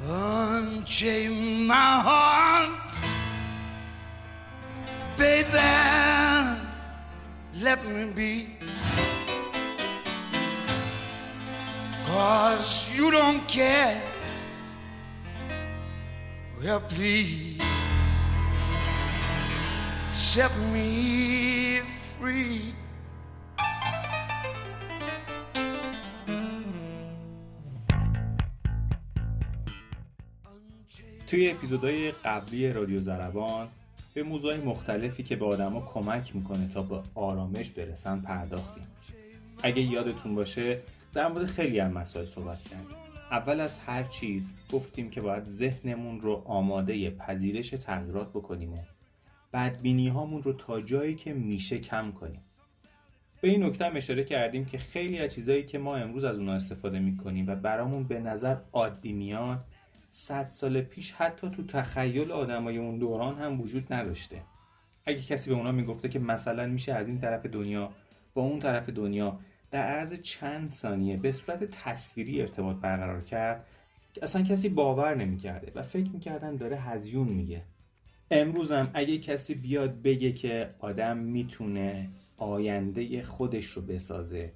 Unchain my heart, baby. Let me be. Cause you don't care. Well, please set me free. توی اپیزودهای قبلی رادیو زربان به موضوع مختلفی که به آدما کمک می‌کنه تا به آرامش برسن پرداختیم. اگه یادتون باشه در مورد خیلی از مسائل صحبت کردیم. اول از هر چیز گفتیم که باید ذهنمون رو آماده پذیرش تغییرات بکنیم و بدبینی هامون رو تا جایی که میشه کم کنیم. به این نکته اشاره کردیم که خیلی از چیزایی که ما امروز از اونها استفاده می‌کنیم و برامون به نظر عادی میاد صد سال پیش حتی تو تخیل آدمای اون دوران هم وجود نداشته. اگه کسی به اونا می‌گفته که مثلا میشه از این طرف دنیا با اون طرف دنیا در عرض چند ثانیه به صورت تصویری ارتباط برقرار کرد اصلا کسی باور نمی‌کرده و فکر می‌کردن داره هزیون میگه. امروزم اگه کسی بیاد بگه که آدم می‌تونه آینده خودش رو بسازه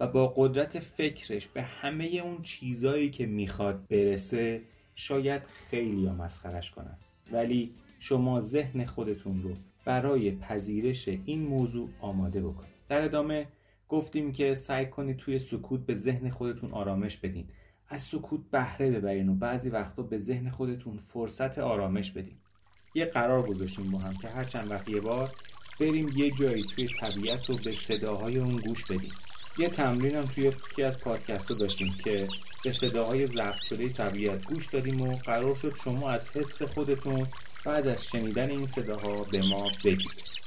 و با قدرت فکرش به همه اون چیزایی که می‌خواد برسه شاید خیلی ها مسخرش کنن. ولی شما ذهن خودتون رو برای پذیرش این موضوع آماده بکنید در ادامه گفتیم که سعی کنید توی سکوت به ذهن خودتون آرامش بدین. از سکوت بهره ببرین و بعضی وقتا به ذهن خودتون فرصت آرامش بدین. یه قرار گذاشتیم با هم که هر چند وقت یه بار بریم یه جایی توی طبیعت رو به صداهای اون گوش بدیم. یه تمرین هم توی یکی از پادکست داشتیم که به صداهای ضبط شده طبیعت گوش دادیم و قرار شد شما از حس خودتون بعد از شنیدن این صداها به ما بگید.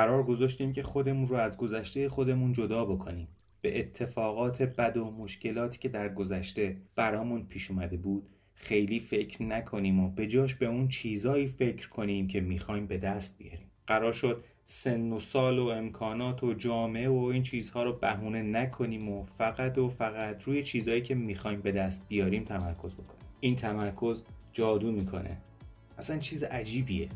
قرار گذاشتیم که خودمون رو از گذشته خودمون جدا بکنیم. به اتفاقات بد و مشکلاتی که در گذشته برامون پیش اومده بود خیلی فکر نکنیم و به جاش به اون چیزایی فکر کنیم که می‌خوایم به دست بیاریم. قرار شد سن و سال و امکانات و جامعه و این چیزها رو بهونه نکنیم و فقط و فقط روی چیزهایی که می‌خوایم به دست بیاریم تمرکز بکنیم. این تمرکز جادو می‌کنه. اصلا چیز عجیبیه.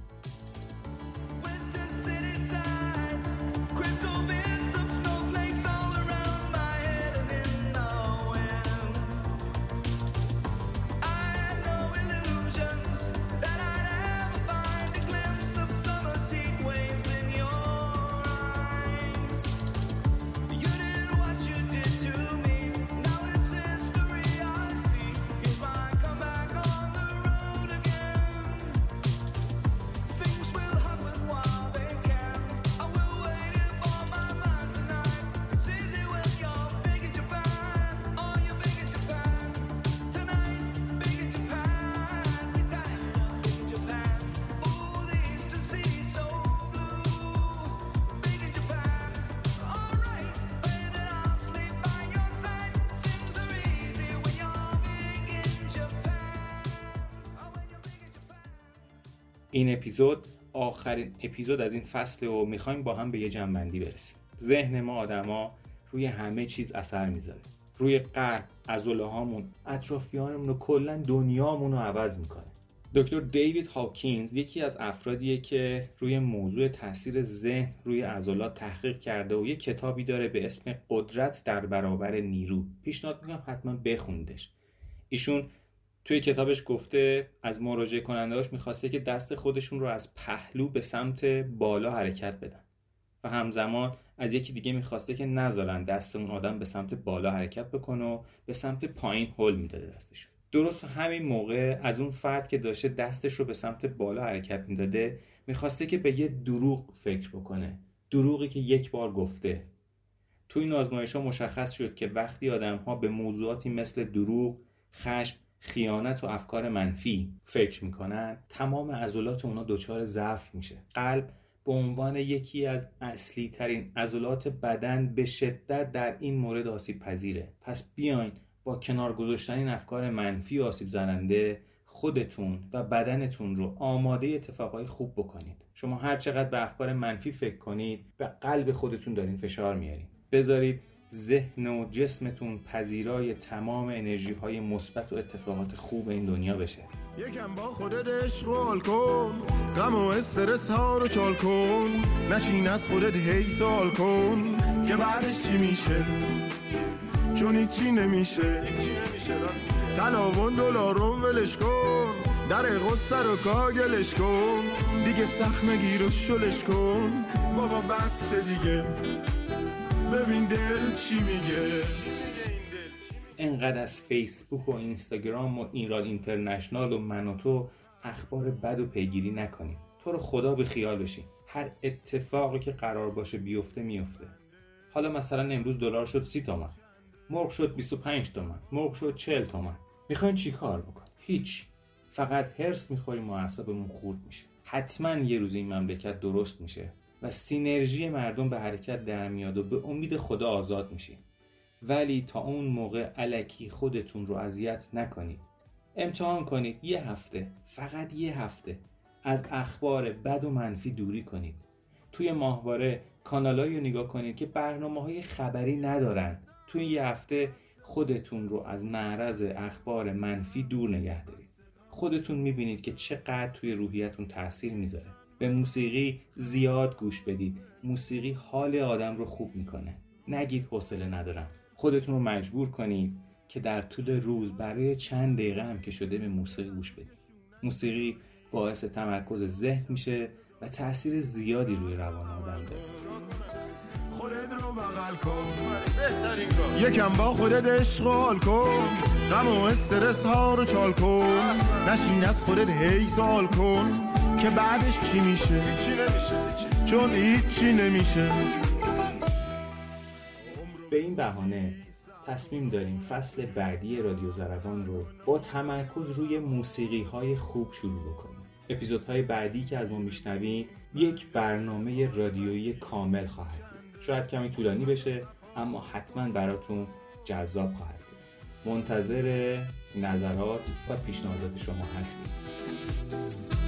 این اپیزود آخرین اپیزود از این فصل و می‌خوایم با هم به یه جنبندی برسیم. ذهن ما آدما روی همه چیز اثر می‌ذاره. روی قلب عضله هامون اطرافیانمون و کلا دنیامون رو عوض می‌کنه. دکتر دیوید هاکینز یکی از افرادیه که روی موضوع تاثیر ذهن روی عضلات تحقیق کرده و یه کتابی داره به اسم قدرت در برابر نیرو. پیشنهاد می‌کنم حتما بخوندش ایشون توی کتابش گفته از مراجعه کنندهاش می‌خواسته که دست خودشون رو از پهلو به سمت بالا حرکت بدن و همزمان از یکی دیگه می‌خواسته که نذارن دست اون آدم به سمت بالا حرکت بکنه و به سمت پایین هل می‌داده دستشون. درست همین موقع از اون فرد که داشته دستش رو به سمت بالا حرکت می‌داده می‌خواسته که به یه دروغ فکر بکنه. دروغی که یک بار گفته. تو این آزمایش ها مشخص شد که وقتی آدم ها به موضوعاتی مثل دروغ، خشم خیانت و افکار منفی فکر می‌کنن تمام عضلات اونا دچار ضعف میشه. قلب به عنوان یکی از اصلی ترین عضلات بدن به شدت در این مورد آسیب پذیره پس بیاین با کنار گذاشتن این افکار منفی و آسیب زننده خودتون و بدنتون رو آماده اتفاقای خوب بکنید. شما هر چقدر به افکار منفی فکر کنید به قلب خودتون دارین فشار میارین. بذارید ذهن و جسمتون پذیرای تمام انرژی های مثبت و اتفاقات خوب این دنیا بشه. یکم با خودت اشغال کن غم و استرس ها رو چال کن. نشین از خودت هی سال کن که بعدش چی میشه؟ چون هیچی نمیشه. تلاون دلار رو ولش کن در غصه رو کاگلش کن. دیگه سخت نگیر و شلش کن. بابا بس دیگه. ببین دل چی میگه. انقدر از فیسبوک و اینستاگرام و اینرال اینترنشنال و من و تو اخبار بد و پیگیری نکنیم. تو رو خدا به خیال بشین هر اتفاقی که قرار باشه بیفته میفته. حالا مثلا امروز دلار شد سی تومن. مرغ شد 25 تومن. مرغ شد 40 تومن. می‌خواین چی کار بکن هیچ. فقط هرس می‌خوریم و اعصابمون خورد میشه. حتما یه روز این مملکت درست میشه. و سینرژی مردم به حرکت در میاد و به امید خدا آزاد میشیم ولی تا اون موقع علکی خودتون رو اذیت نکنید. امتحان کنید یه هفته فقط یه هفته از اخبار بد و منفی دوری کنید. توی ماهواره کانالایی رو نگاه کنید که برنامه های خبری ندارن. توی یه هفته خودتون رو از معرض اخبار منفی دور نگه دارید. خودتون می‌بینید که چقدر توی روحیتون تاثیر می‌ذاره. به موسیقی زیاد گوش بدید. موسیقی حال آدم رو خوب می‌کنه. نگید حوصله ندارم. خودتون رو مجبور کنید که در طول روز برای چند دقیقه هم که شده به موسیقی گوش بدید. موسیقی باعث تمرکز ذهن میشه و تاثیر زیادی روی روان آدم داره. خودت رو بغل کن. یکم با خودت اشغال کن. غم و استرس ها رو چال کن. نشین از خودت هی سال کن. که بعدش چی میشه؟ چون هیچی نمیشه. به این بهانه تصمیم داریم فصل بعدی رادیو زربان رو با تمرکز روی موسیقی های خوب شروع بکنیم. اپیزودهای بعدی که از ما میشنوید یک برنامه رادیویی کامل خواهد بود. شاید کمی طولانی بشه اما حتما براتون جذاب خواهد بود. منتظر نظرات و پیشنهادات شما هستیم.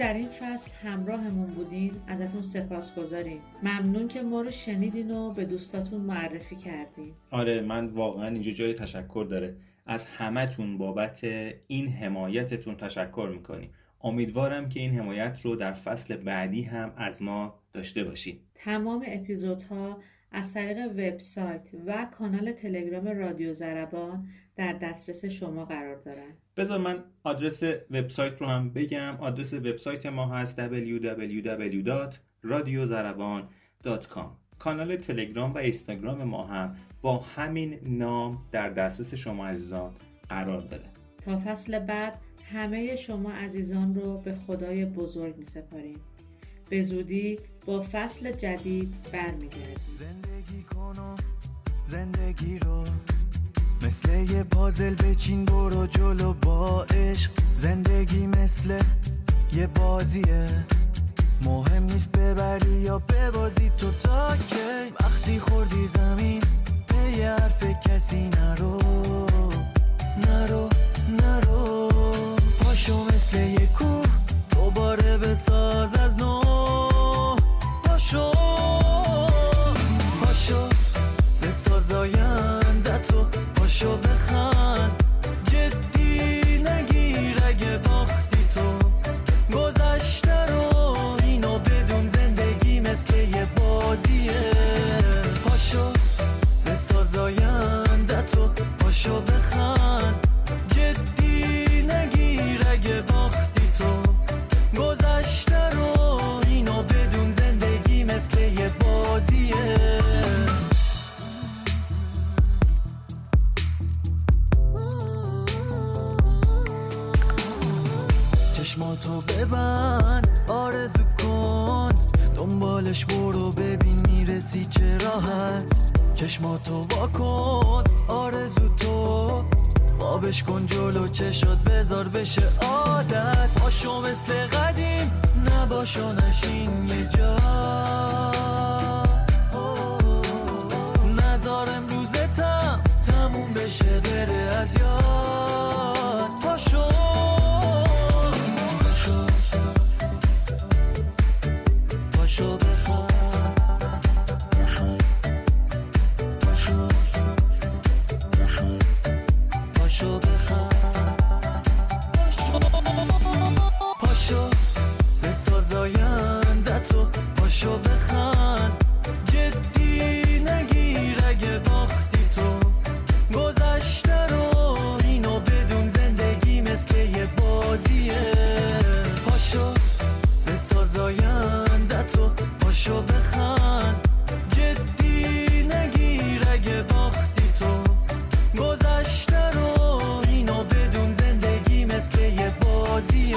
در این فصل همراهمون بودین ازتون سپاس گذاریم ممنون که ما رو شنیدین و به دوستاتون معرفی کردین. آره من واقعا اینجا جای تشکر داره. از همتون بابت این حمایتتون تشکر می‌کنیم. امیدوارم که این حمایت رو در فصل بعدی هم از ما داشته باشید تمام اپیزودها از طریق وبسایت و کانال تلگرام رادیو زربان در دسترس شما قرار دارن. بذار من آدرس وبسایت رو هم بگم. آدرس وبسایت ما هست www.radiozaraban.com کانال تلگرام و اینستاگرام ما هم با همین نام در دسترس شما عزیزان قرار داره. تا فصل بعد همه شما عزیزان رو به خدای بزرگ می سپاریم به زودی با فصل جدید برمیگردیم. زندگی کن زندگی رو مثل یه پازل بچین برو جلو با عشق. زندگی مثل یه بازیه. مهم نیست ببری یا ببازی تو تا کی؟ وقتی خوردی زمین پی حرف کسی نرو. نرو نرو. پاشو مثل یه کوه دوباره بساز از نو. پاشو کن آرزو تو. خوابش کن جلو چشات بذار بشه عادت. پاشو مثل قدیم پاشو نشین یه جا. نظار امروزتم تموم بشه بره از یاد. پاشو بازیه.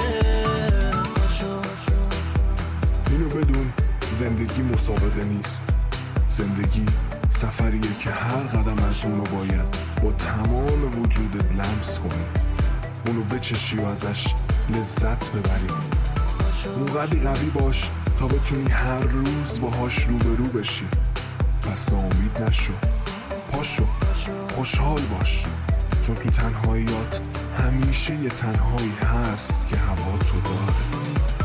اینو بدون زندگی مسابقه نیست. زندگی سفریه که هر قدم از اونو باید با تمام وجودت لمس کنی. اونو بچشی و ازش لذت ببری. اونقدی قوی باش تا بتونی هر روز باهاش روبرو بشی. پس ناامید نشو. پاشو. خوشحال باش. چون تو تنهاییات همیشه یه تنهایی هست که هوا تو داره.